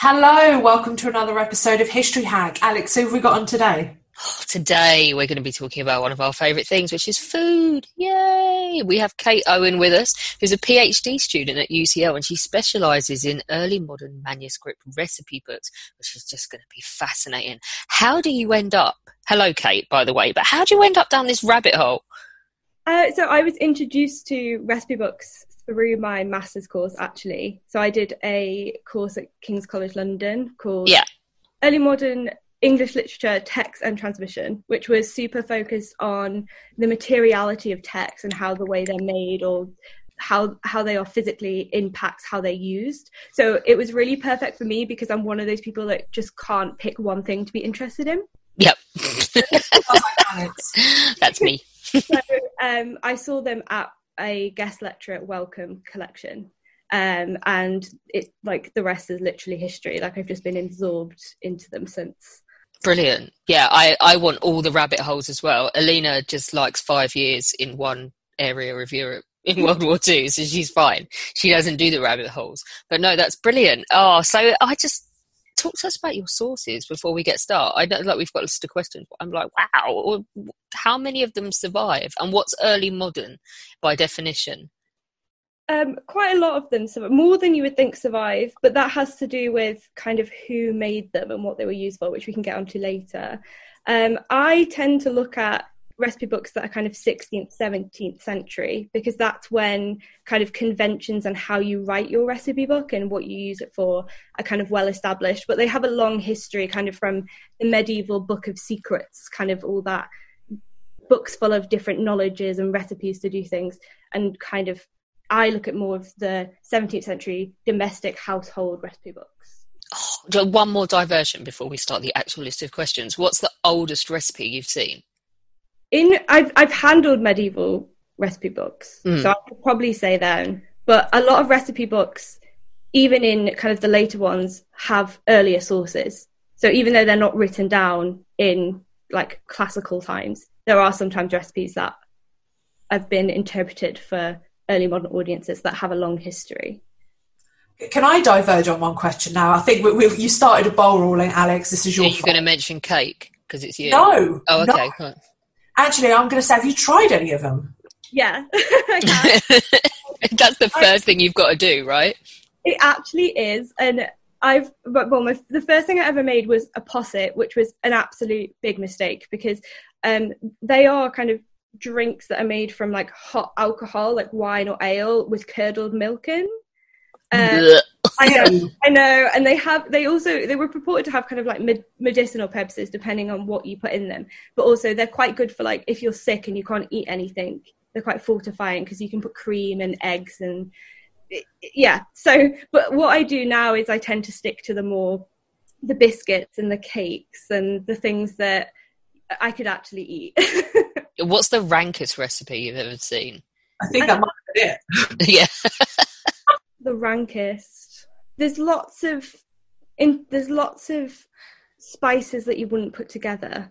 Hello, welcome to another episode of History Hack. Alex, who have we got on today? Today, we're going to be talking about one of our favourite things, which is food. Yay! We have Kate Owen with us, who's a PhD student at UCL, and she specialises in early modern manuscript recipe books, which is just going to be fascinating. How do you end up? Hello, Kate, by the way, but how do you end up down this rabbit hole? Uh, so I was introduced to recipe books through my master's course actually. So I did a course at King's College London called Yeah. Early Modern English Literature Text and Transmission, which was super focused on the materiality of text and how the way they're made or how how they are physically impacts how they're used. So it was really perfect for me because I'm one of those people that just can't pick one thing to be interested in. Yep. Oh, That's me. so um, I saw them at a guest lecture at Wellcome Collection. Um, and it like the rest is literally history. Like I've just been absorbed into them since. Brilliant. Yeah, I, I want all the rabbit holes as well. Alina just likes five years in one area of Europe in World War Two, so she's fine. She doesn't do the rabbit holes. But no, that's brilliant. Oh, so I just talk to us about your sources before we get started. I know like we've got a list of questions. I'm like, wow, how many of them survive? And what's early modern by definition? Um, quite a lot of them, so more than you would think, survive. But that has to do with kind of who made them and what they were used for, which we can get onto later. Um, I tend to look at recipe books that are kind of 16th, 17th century because that's when kind of conventions and how you write your recipe book and what you use it for are kind of well established. But they have a long history, kind of from the medieval Book of Secrets, kind of all that books full of different knowledges and recipes to do things, and kind of I look at more of the 17th century domestic household recipe books. Oh, one more diversion before we start the actual list of questions. What's the oldest recipe you've seen? In I've I've handled medieval recipe books, Mm. so I could probably say then. But a lot of recipe books, even in kind of the later ones, have earlier sources. So even though they're not written down in like classical times, there are sometimes recipes that have been interpreted for early modern audiences that have a long history. Can I diverge on one question now? I think we, we, you started a bowl rolling, Alex. This is your. Are your you fault. going to mention cake because it's you? No. Oh, okay. fine. Actually, I'm going to say, have you tried any of them? Yeah, That's the first thing you've got to do, right? It actually is, and I've but well, my, the first thing I ever made was a posset, which was an absolute big mistake because um, they are kind of drinks that are made from like hot alcohol, like wine or ale, with curdled milk in. Um, I know, I know, and they have. They also they were purported to have kind of like med- medicinal purposes, depending on what you put in them. But also, they're quite good for like if you're sick and you can't eat anything. They're quite fortifying because you can put cream and eggs and yeah. So, but what I do now is I tend to stick to the more the biscuits and the cakes and the things that I could actually eat. What's the rankest recipe you've ever seen? I think that might be it. yeah. The rankest. There's lots of in there's lots of spices that you wouldn't put together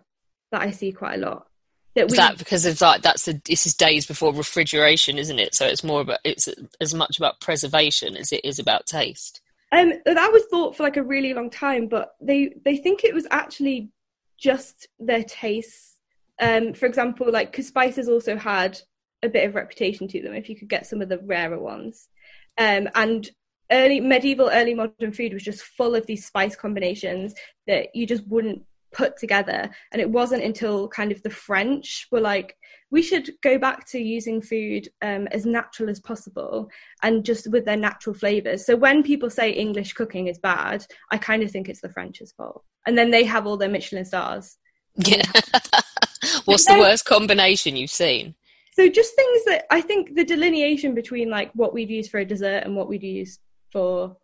that I see quite a lot. That Is we that because of like that's the this is days before refrigeration, isn't it? So it's more about it's as much about preservation as it is about taste. um that was thought for like a really long time, but they they think it was actually just their tastes. Um, for example, like because spices also had a bit of reputation to them if you could get some of the rarer ones. Um, and early medieval, early modern food was just full of these spice combinations that you just wouldn't put together. And it wasn't until kind of the French were like, we should go back to using food um, as natural as possible and just with their natural flavors. So when people say English cooking is bad, I kind of think it's the French's fault. And then they have all their Michelin stars. Yeah. What's the worst combination you've seen? So just things that I think the delineation between like what we'd use for a dessert and what we'd use for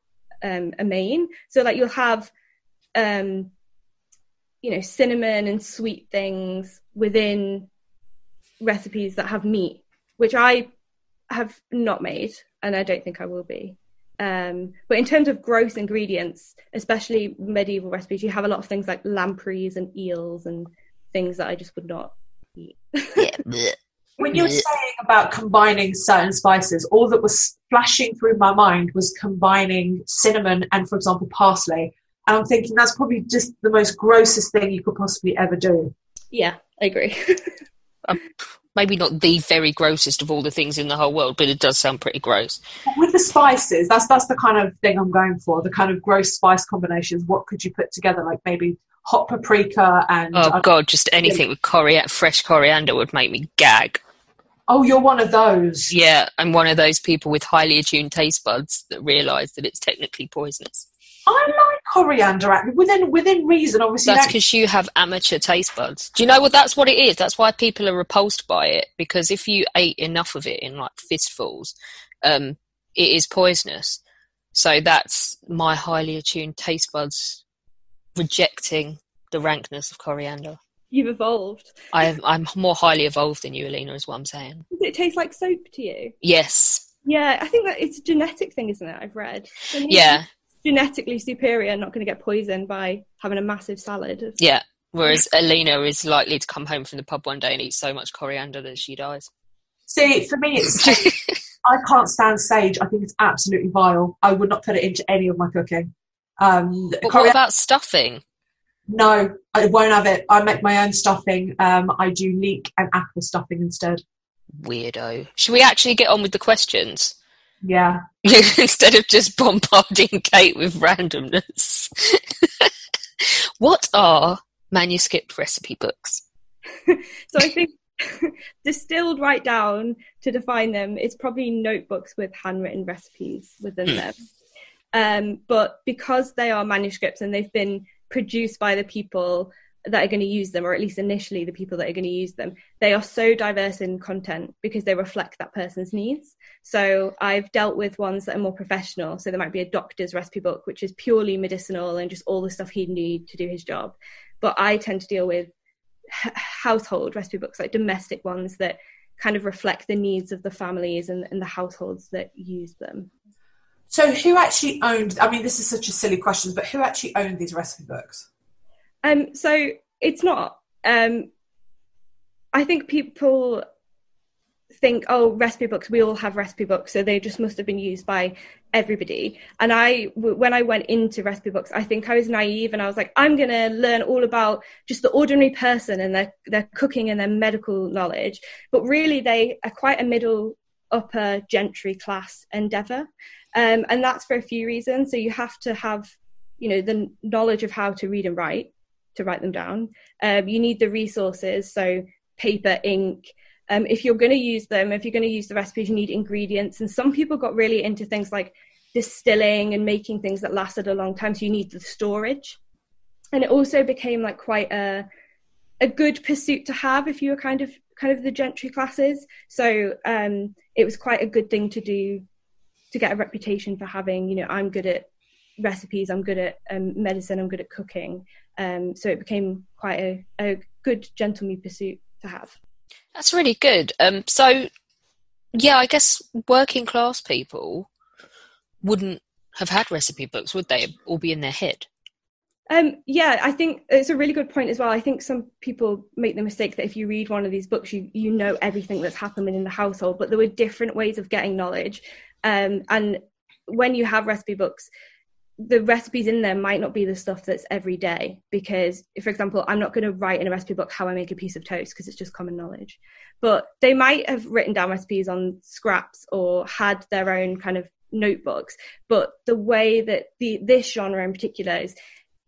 um, a main. So like you'll have um, you know cinnamon and sweet things within recipes that have meat, which I have not made and I don't think I will be. Um, but in terms of gross ingredients, especially medieval recipes, you have a lot of things like lampreys and eels and things that I just would not eat. when you're saying about combining certain spices, all that was flashing through my mind was combining cinnamon and, for example, parsley. And I'm thinking that's probably just the most grossest thing you could possibly ever do. Yeah, I agree. um, maybe not the very grossest of all the things in the whole world, but it does sound pretty gross. With the spices, that's that's the kind of thing I'm going for. The kind of gross spice combinations. What could you put together? Like maybe hot paprika and oh god, just anything with coriander, fresh coriander would make me gag. Oh, you're one of those. Yeah, I'm one of those people with highly attuned taste buds that realise that it's technically poisonous. I like coriander within within reason. Obviously, that's because you have amateur taste buds. Do you know what? That's what it is. That's why people are repulsed by it because if you ate enough of it in like fistfuls, um, it is poisonous. So that's my highly attuned taste buds rejecting the rankness of coriander. You've evolved. I I'm more highly evolved than you, Alina, is what I'm saying. Does it taste like soap to you? Yes. Yeah, I think that it's a genetic thing, isn't it? I've read. yeah genetically superior, not going to get poisoned by having a massive salad. Yeah. Whereas Alina is likely to come home from the pub one day and eat so much coriander that she dies. See, for me, it's I can't stand sage. I think it's absolutely vile. I would not put it into any of my cooking. Um, but coriander- what about stuffing? No, I won't have it. I make my own stuffing. Um, I do leek and apple stuffing instead. Weirdo. Should we actually get on with the questions? Yeah. Instead of just bombarding Kate with randomness. what are manuscript recipe books? so I think distilled right down to define them it's probably notebooks with handwritten recipes within hmm. them. Um, but because they are manuscripts and they've been produced by the people that are going to use them, or at least initially the people that are going to use them, they are so diverse in content because they reflect that person's needs. So I've dealt with ones that are more professional. So there might be a doctor's recipe book, which is purely medicinal and just all the stuff he'd need to do his job. But I tend to deal with household recipe books, like domestic ones that kind of reflect the needs of the families and, and the households that use them. So who actually owned? I mean, this is such a silly question, but who actually owned these recipe books? Um, so it's not. Um, I think people think, oh, recipe books, we all have recipe books, so they just must have been used by everybody. And I, when I went into recipe books, I think I was naive and I was like, I'm going to learn all about just the ordinary person and their, their cooking and their medical knowledge. But really, they are quite a middle upper gentry class endeavor. Um, and that's for a few reasons. So you have to have, you know, the knowledge of how to read and write to write them down. Um, you need the resources, so paper, ink. Um, if you're going to use them, if you're going to use the recipes, you need ingredients. And some people got really into things like distilling and making things that lasted a long time. So you need the storage. And it also became like quite a a good pursuit to have if you were kind of kind of the gentry classes. So um, it was quite a good thing to do to get a reputation for having. You know, I'm good at recipes. I'm good at um, medicine. I'm good at cooking. Um, so it became quite a, a good gentleman pursuit to have. That's really good. Um, so, yeah, I guess working class people wouldn't have had recipe books, would they? All be in their head. Um, yeah, I think it's a really good point as well. I think some people make the mistake that if you read one of these books, you you know everything that's happened in the household, but there were different ways of getting knowledge. Um, and when you have recipe books, the recipes in there might not be the stuff that's every day because for example i'm not going to write in a recipe book how i make a piece of toast because it's just common knowledge but they might have written down recipes on scraps or had their own kind of notebooks. But the way that the this genre in particular is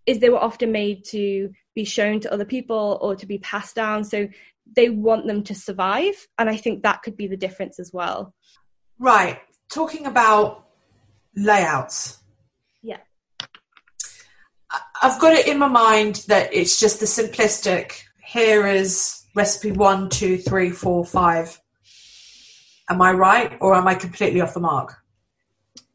is they were often made to be shown to other people or to be passed down. So they want them to survive. And I think that could be the difference as well. Right. Talking about layouts. Yeah. I've got it in my mind that it's just the simplistic here is recipe one, two, three, four, five. Am I right or am I completely off the mark?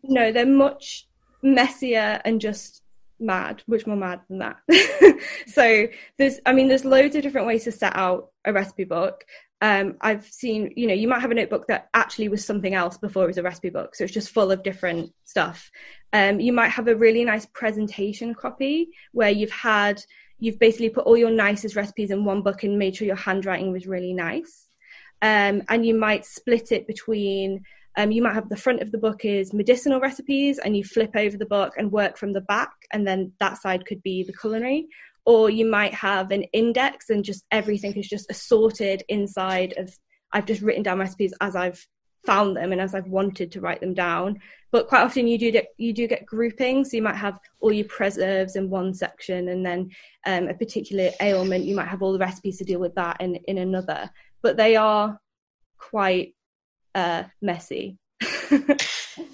No, they're much messier and just mad, much more mad than that. so there's, I mean, there's loads of different ways to set out a recipe book. Um, I've seen, you know, you might have a notebook that actually was something else before it was a recipe book, so it's just full of different stuff. Um, you might have a really nice presentation copy where you've had, you've basically put all your nicest recipes in one book and made sure your handwriting was really nice. Um, and you might split it between um, you might have the front of the book is medicinal recipes, and you flip over the book and work from the back, and then that side could be the culinary. Or you might have an index, and just everything is just assorted inside of. I've just written down recipes as I've found them and as I've wanted to write them down. But quite often you do get, you do get groupings. So you might have all your preserves in one section, and then um, a particular ailment. You might have all the recipes to deal with that in in another. But they are quite uh, messy.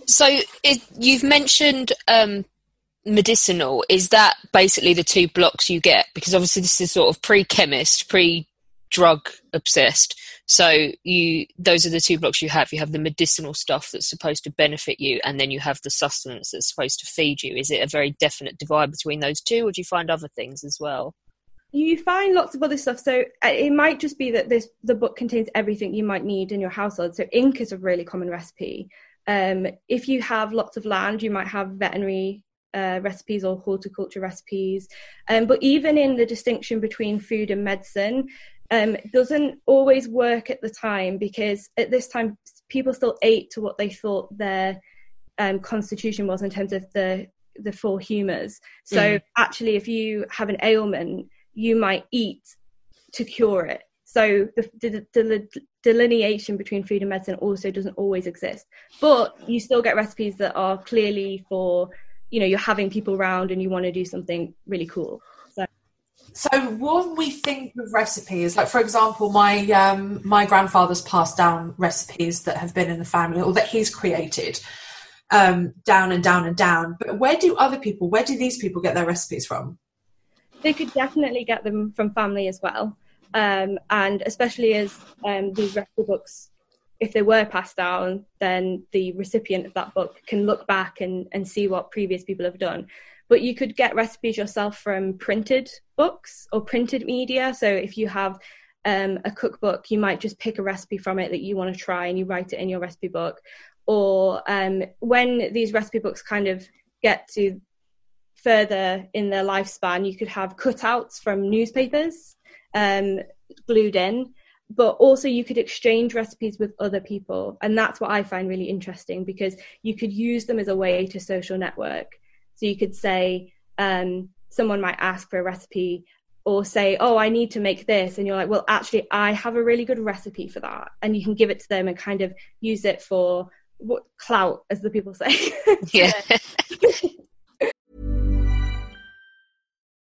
so it, you've mentioned um, medicinal. Is that basically the two blocks you get? Because obviously this is sort of pre-chemist, pre-drug obsessed. So you those are the two blocks you have. You have the medicinal stuff that's supposed to benefit you, and then you have the sustenance that's supposed to feed you. Is it a very definite divide between those two, or do you find other things as well? You find lots of other stuff. So uh, it might just be that this the book contains everything you might need in your household. So ink is a really common recipe. Um, if you have lots of land, you might have veterinary uh, recipes or horticulture recipes. Um, but even in the distinction between food and medicine, um, doesn't always work at the time because at this time people still ate to what they thought their um, constitution was in terms of the the four humours. So mm. actually, if you have an ailment, you might eat to cure it. So the, the, the, delineation between food and medicine also doesn't always exist. But you still get recipes that are clearly for, you know, you're having people around and you want to do something really cool. So, so when we think of recipes, like for example, my um, my grandfather's passed down recipes that have been in the family or that he's created um, down and down and down. But where do other people, where do these people get their recipes from? They could definitely get them from family as well. Um, and especially as um, these recipe books, if they were passed down, then the recipient of that book can look back and, and see what previous people have done. But you could get recipes yourself from printed books or printed media. So if you have um, a cookbook, you might just pick a recipe from it that you want to try and you write it in your recipe book. Or um, when these recipe books kind of get to further in their lifespan, you could have cutouts from newspapers um, glued in, but also you could exchange recipes with other people. And that's what I find really interesting because you could use them as a way to social network. So you could say, um, someone might ask for a recipe or say, Oh, I need to make this. And you're like, Well, actually, I have a really good recipe for that. And you can give it to them and kind of use it for what clout, as the people say. yeah.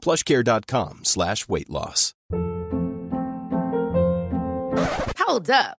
plushcare.com slash weight loss. Hold up.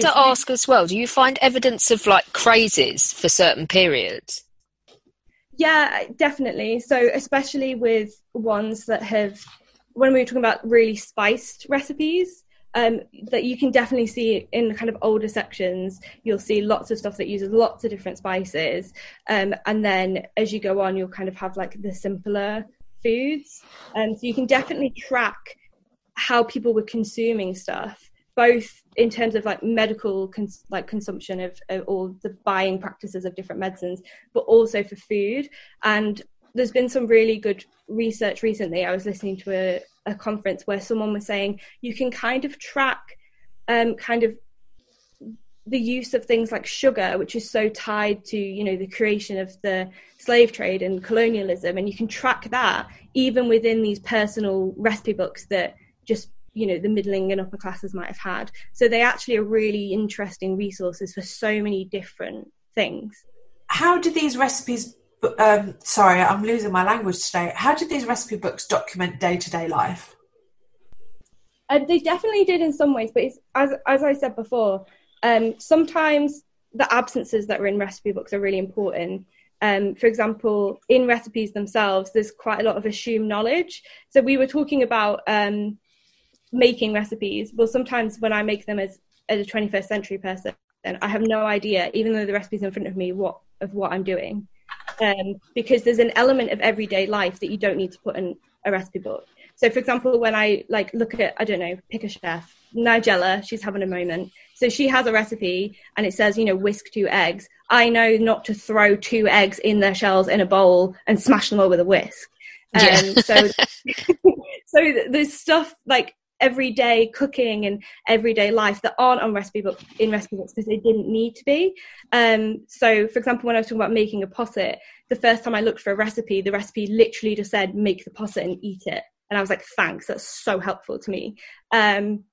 to ask as well do you find evidence of like crazes for certain periods? Yeah, definitely. So, especially with ones that have, when we were talking about really spiced recipes, um, that you can definitely see in the kind of older sections, you'll see lots of stuff that uses lots of different spices. Um, and then as you go on, you'll kind of have like the simpler foods. And um, so you can definitely track how people were consuming stuff both in terms of like medical cons- like consumption of, of all the buying practices of different medicines but also for food. And there's been some really good research recently. I was listening to a, a conference where someone was saying you can kind of track um, kind of the use of things like sugar which is so tied to you know the creation of the slave trade and colonialism and you can track that even within these personal recipe books that just you know the middling and upper classes might have had. So they actually are really interesting resources for so many different things. How do these recipes um, sorry i'm losing my language today. How did these recipe books document day-to-day life? Uh, they definitely did in some ways but as, as i said before um, sometimes the absences that are in recipe books are really important. Um, for example, in recipes themselves, there's quite a lot of assumed knowledge. So we were talking about um, making recipes well sometimes when i make them as, as a 21st century person then I have no idea, even though the recipe's in front of me, what of what I'm doing, um, because there's an element of everyday life that you don't need to put in a recipe book. So, for example, when I like look at, I don't know, pick a chef, Nigella, she's having a moment. So she has a recipe, and it says, you know, whisk two eggs. I know not to throw two eggs in their shells in a bowl and smash them all with a whisk. Um, yeah. so, so there's stuff like everyday cooking and everyday life that aren't on recipe book in recipe books because they didn't need to be. Um, so, for example, when I was talking about making a posset, the first time I looked for a recipe, the recipe literally just said make the posset and eat it, and I was like, thanks, that's so helpful to me. Um,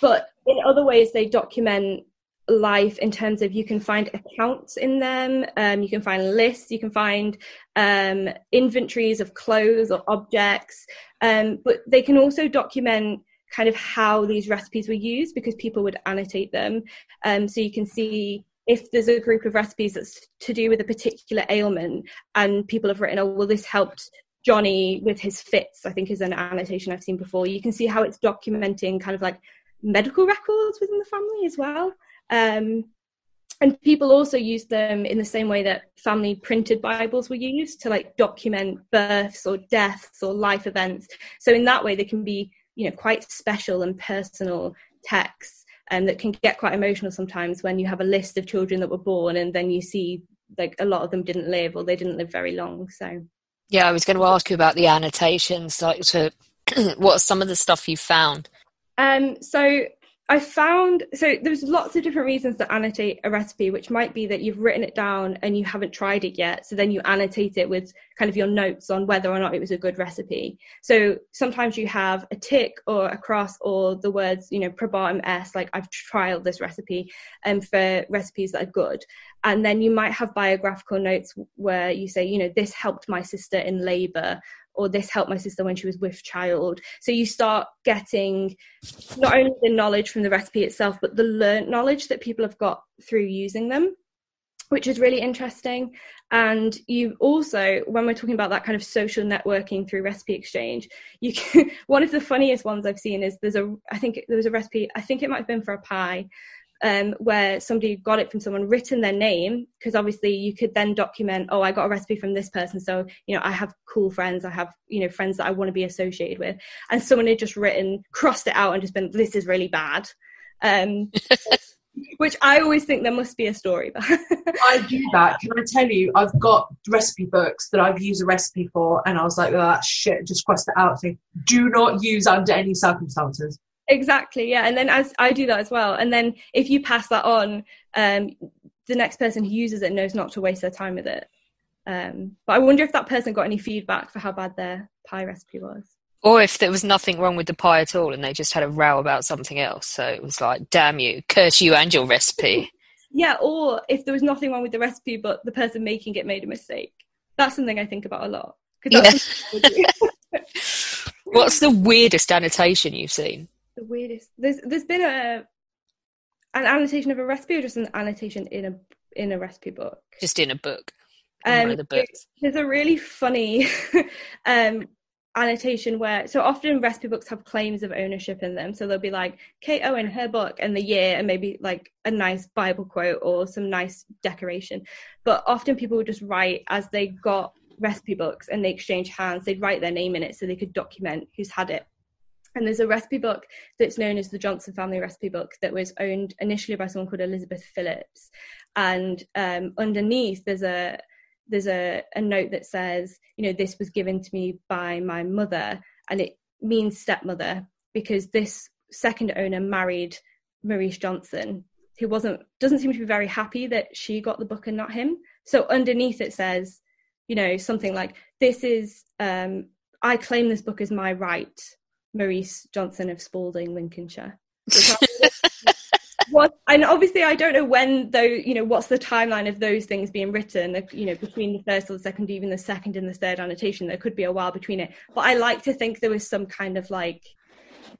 but in other ways, they document life in terms of you can find accounts in them, um, you can find lists, you can find um, inventories of clothes or objects, um, but they can also document kind of how these recipes were used because people would annotate them. Um, so you can see if there's a group of recipes that's to do with a particular ailment and people have written, oh, well, this helped Johnny with his fits, I think is an annotation I've seen before. You can see how it's documenting kind of like medical records within the family as well. Um, and people also use them in the same way that family printed bibles were used to like document births or deaths or life events. So in that way they can be you know quite special and personal texts and um, that can get quite emotional sometimes when you have a list of children that were born and then you see like a lot of them didn't live or they didn't live very long so. Yeah i was going to ask you about the annotations like so what are some of the stuff you found? Um so I found so there's lots of different reasons to annotate a recipe, which might be that you've written it down and you haven't tried it yet. So then you annotate it with kind of your notes on whether or not it was a good recipe. So sometimes you have a tick or a cross or the words, you know, probatum est, like I've trialed this recipe, and um, for recipes that are good. And then you might have biographical notes where you say, you know, this helped my sister in labor or this helped my sister when she was with child. So you start getting not only the knowledge from the recipe itself, but the learnt knowledge that people have got through using them, which is really interesting. And you also, when we're talking about that kind of social networking through recipe exchange, you can, one of the funniest ones I've seen is there's a, I think there was a recipe, I think it might have been for a pie, um, where somebody got it from someone, written their name, because obviously you could then document, oh, I got a recipe from this person. So, you know, I have cool friends, I have, you know, friends that I want to be associated with. And someone had just written, crossed it out and just been, this is really bad. Um, which I always think there must be a story behind. I do that. Can I tell you, I've got recipe books that I've used a recipe for, and I was like, oh, that shit, just crossed it out. So do not use under any circumstances. Exactly, yeah. And then as I do that as well. And then if you pass that on, um, the next person who uses it knows not to waste their time with it. Um, but I wonder if that person got any feedback for how bad their pie recipe was. Or if there was nothing wrong with the pie at all and they just had a row about something else. So it was like, damn you, curse you and your recipe. yeah, or if there was nothing wrong with the recipe but the person making it made a mistake. That's something I think about a lot. Yeah. What's the weirdest annotation you've seen? The weirdest. There's there's been a an annotation of a recipe or just an annotation in a in a recipe book. Just in a book. Um, the there's a really funny um, annotation where so often recipe books have claims of ownership in them so they'll be like kate owen her book and the year and maybe like a nice bible quote or some nice decoration but often people would just write as they got recipe books and they exchange hands they'd write their name in it so they could document who's had it and there's a recipe book that's known as the johnson family recipe book that was owned initially by someone called elizabeth phillips and um, underneath there's a there's a, a note that says, you know, this was given to me by my mother, and it means stepmother because this second owner married Maurice Johnson, who wasn't doesn't seem to be very happy that she got the book and not him. So underneath it says, you know, something like, "This is um, I claim this book as my right, Maurice Johnson of Spalding, Lincolnshire." what and obviously i don't know when though you know what's the timeline of those things being written you know between the first or the second even the second and the third annotation there could be a while between it. But i like to think there was some kind of like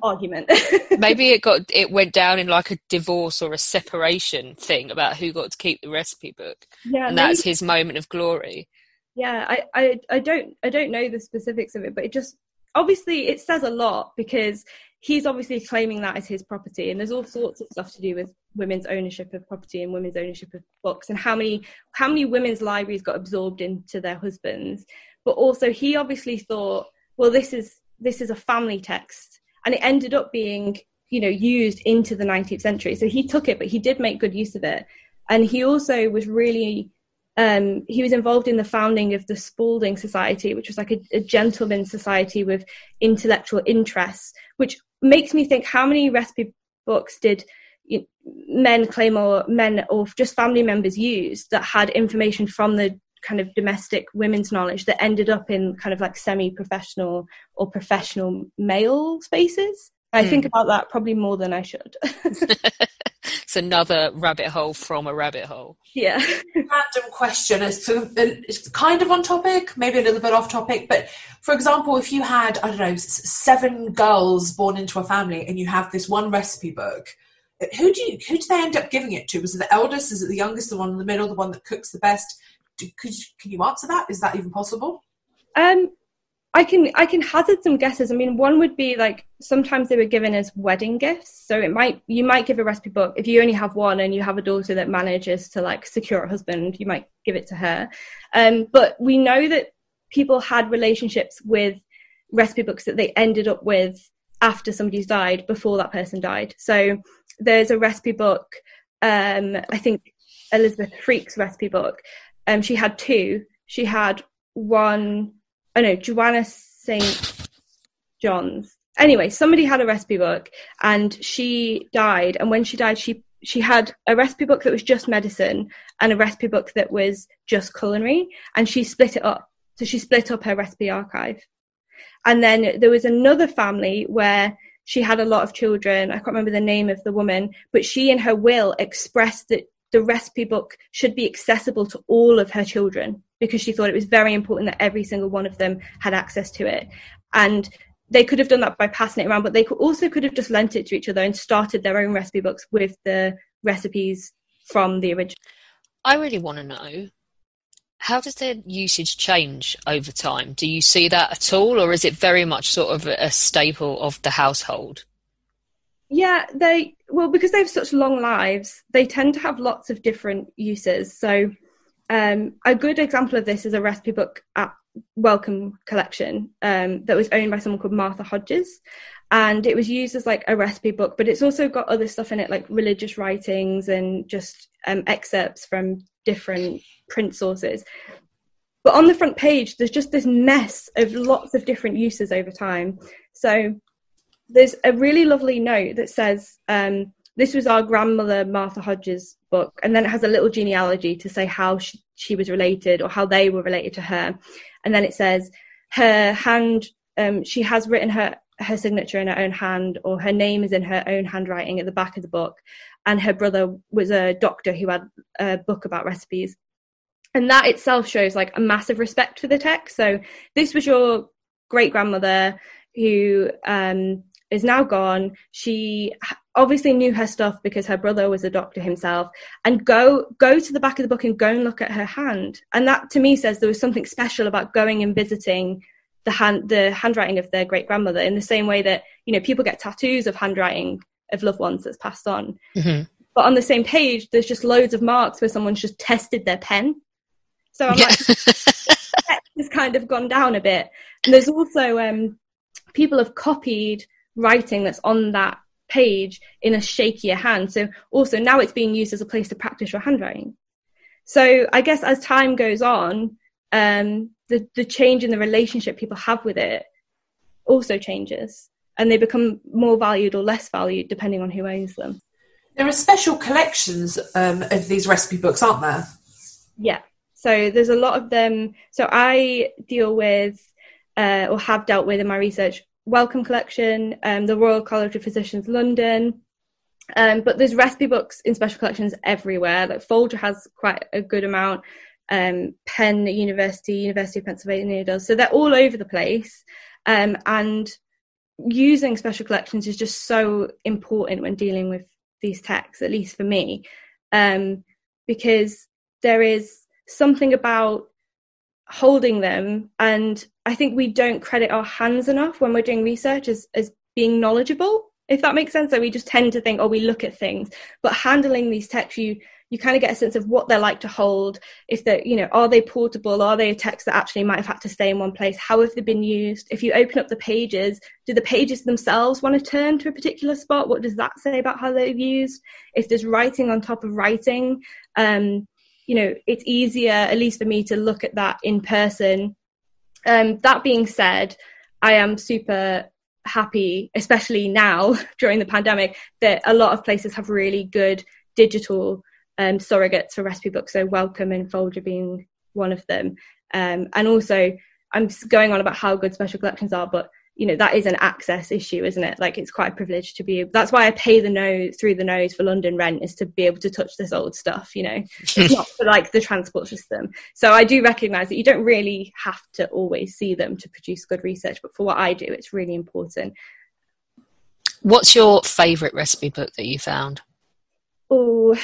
argument. Maybe it got it went down in like a divorce or a separation thing about who got to keep the recipe book. Yeah and maybe, that's his moment of glory. Yeah I, I i don't i don't know the specifics of it but it just obviously it says a lot because he's obviously claiming that as his property and there's all sorts of stuff to do with women's ownership of property and women's ownership of books and how many how many women's libraries got absorbed into their husbands. But also he obviously thought well this is this is a family text and it ended up being you know used into the 19th century. So he took it but he did make good use of it. And he also was really um, he was involved in the founding of the Spalding Society, which was like a, a gentleman's society with intellectual interests, which makes me think how many recipe books did you, men claim or men or just family members use that had information from the kind of domestic women's knowledge that ended up in kind of like semi-professional or professional male spaces. I think hmm. about that probably more than I should. it's another rabbit hole from a rabbit hole. Yeah. Random question as to it's kind of on topic, maybe a little bit off topic, but for example, if you had I don't know seven girls born into a family and you have this one recipe book, who do you who do they end up giving it to? Was it the eldest? Is it the youngest? The one in the middle? The one that cooks the best? Do, could you, can you answer that? Is that even possible? Um, I can I can hazard some guesses. I mean, one would be like sometimes they were given as wedding gifts. So it might you might give a recipe book if you only have one and you have a daughter that manages to like secure a husband, you might give it to her. Um, but we know that people had relationships with recipe books that they ended up with after somebody's died before that person died. So there's a recipe book. Um, I think Elizabeth Freke's recipe book. Um, she had two. She had one oh no, Johanna St. John's. Anyway, somebody had a recipe book and she died. And when she died, she she had a recipe book that was just medicine and a recipe book that was just culinary, and she split it up. So she split up her recipe archive. And then there was another family where she had a lot of children. I can't remember the name of the woman, but she in her will expressed that the recipe book should be accessible to all of her children because she thought it was very important that every single one of them had access to it. And they could have done that by passing it around, but they could also could have just lent it to each other and started their own recipe books with the recipes from the original. I really want to know how does their usage change over time? Do you see that at all, or is it very much sort of a staple of the household? Yeah, they well because they have such long lives, they tend to have lots of different uses. So um, a good example of this is a recipe book at Wellcome Collection um, that was owned by someone called Martha Hodges. And it was used as like a recipe book, but it's also got other stuff in it, like religious writings and just um, excerpts from different print sources. But on the front page, there's just this mess of lots of different uses over time. So there's a really lovely note that says, um, this was our grandmother Martha Hodges book, and then it has a little genealogy to say how she, she was related or how they were related to her, and then it says her hand. Um, she has written her her signature in her own hand, or her name is in her own handwriting at the back of the book, and her brother was a doctor who had a book about recipes, and that itself shows like a massive respect for the text. So this was your great grandmother who um, is now gone. She obviously knew her stuff because her brother was a doctor himself and go go to the back of the book and go and look at her hand and that to me says there was something special about going and visiting the hand the handwriting of their great grandmother in the same way that you know people get tattoos of handwriting of loved ones that's passed on Mm-hmm. but on the same page there's just loads of marks where someone's just tested their pen so i'm Yeah. like has kind of gone down a bit. And there's also um, people have copied writing that's on that page in a shakier hand. So also now it's being used as a place to practice your handwriting. So I guess as time goes on, um, the the change in the relationship people have with it also changes, and they become more valued or less valued depending on who owns them. There are special collections um, of these recipe books, aren't there? Yeah. So there's a lot of them. So I deal with, uh, or have dealt with in my research, Wellcome Collection, um, the Royal College of Physicians London. Um, but there's recipe books in special collections everywhere. Like Folger has quite a good amount. Um, Penn University, University of Pennsylvania does. So they're all over the place. Um, and using special collections is just so important when dealing with these texts, at least for me, um, because there is something about holding them. And i think we don't credit our hands enough when we're doing research as, as being knowledgeable if that makes sense. So we just tend to think oh we look at things. But handling these texts you you kind of get a sense of what they're like to hold. If they're you know are they portable? Are they a text that actually might have had to stay in one place? How have they been used? If you open up the pages do the pages themselves want to turn to a particular spot? What does that say about how they've used? If there's writing on top of writing um, you know it's easier at least for me to look at that in person. Um, that being said i am super happy especially now during the pandemic that a lot of places have really good digital um, surrogates for recipe books. So wellcome and folger being one of them. Um, and also i'm going on about how good special collections are but you know that is an access issue isn't it? Like it's quite a privilege to be that's why i pay the nose through the nose for london rent is to be able to touch this old stuff you know? It's not for like the transport system. So i do recognize that you don't really have to always see them to produce good research but for what i do it's really important. What's your favourite recipe book that you found? oh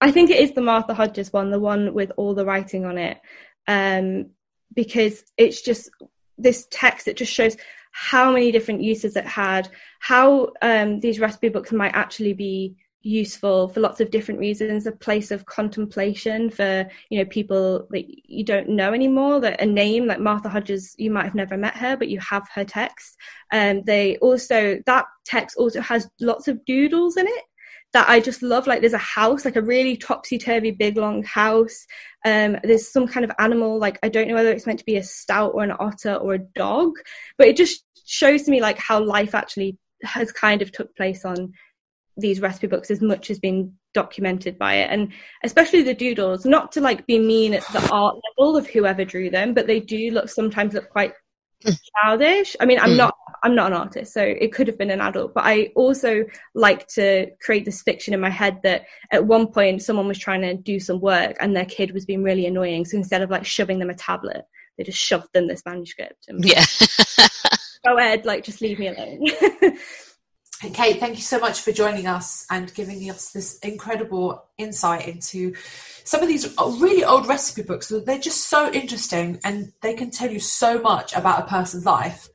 i think it is the martha hodges one the one with all the writing on it. Um because it's just this text that just shows how many different uses it had, how um, these recipe books might actually be useful for lots of different reasons a place of contemplation for you know people that you don't know anymore that a name like martha hodges you might have never met her but you have her text. And um, they also that text also has lots of doodles in it that I just love. Like there's a house, like a really topsy turvy, big long house. Um, there's some kind of animal, like I don't know whether it's meant to be a stoat or an otter or a dog, but it just shows to me like how life actually has kind of took place on these recipe books as much as been documented by it and especially the doodles not to like be mean at the art level of whoever drew them but they do look sometimes look quite childish i mean i'm Mm. not i'm not an artist so it could have been an adult but i also like to create this fiction in my head that at one point someone was trying to do some work and their kid was being really annoying so instead of like shoving them a tablet they just shoved them this manuscript and Yeah. go ahead like just leave me alone And Kate, thank you so much for joining us and giving us this incredible insight into some of these really old recipe books. They're just so interesting and they can tell you so much about a person's life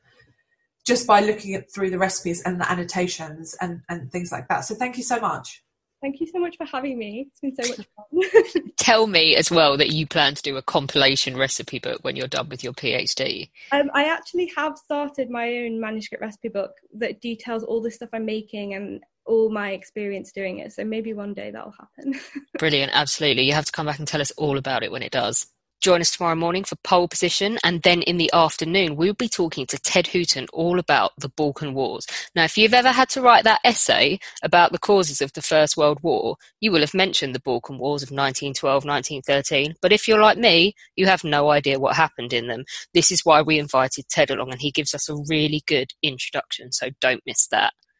just by looking at through the recipes and the annotations and, and things like that. So thank you so much. Thank you so much for having me it's been so much fun Tell me as well that you plan to do a compilation recipe book when you're done with your PhD. Um, I actually have started my own manuscript recipe book that details all the stuff I'm making and all my experience doing it. So maybe one day that'll happen. Brilliant, absolutely. You have to come back and tell us all about it when it does. Join us tomorrow morning for pole position, and then in the afternoon, we'll be talking to Ted Hooton all about the Balkan Wars. Now, if you've ever had to write that essay about the causes of the First World War, you will have mentioned the Balkan Wars of 1912 1913. But if you're like me, you have no idea what happened in them. This is why we invited Ted along, and he gives us a really good introduction, so don't miss that.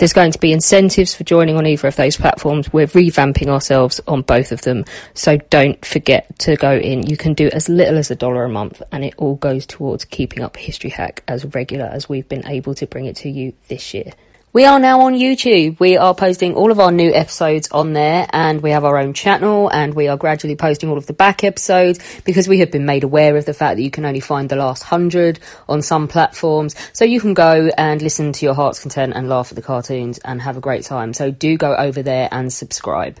there's going to be incentives for joining on either of those platforms. We're revamping ourselves on both of them. So don't forget to go in. You can do as little as a dollar a month and it all goes towards keeping up History Hack as regular as we've been able to bring it to you this year. We are now on YouTube. We are posting all of our new episodes on there and we have our own channel and we are gradually posting all of the back episodes because we have been made aware of the fact that you can only find the last hundred on some platforms. So you can go and listen to your heart's content and laugh at the cartoons and have a great time. So do go over there and subscribe.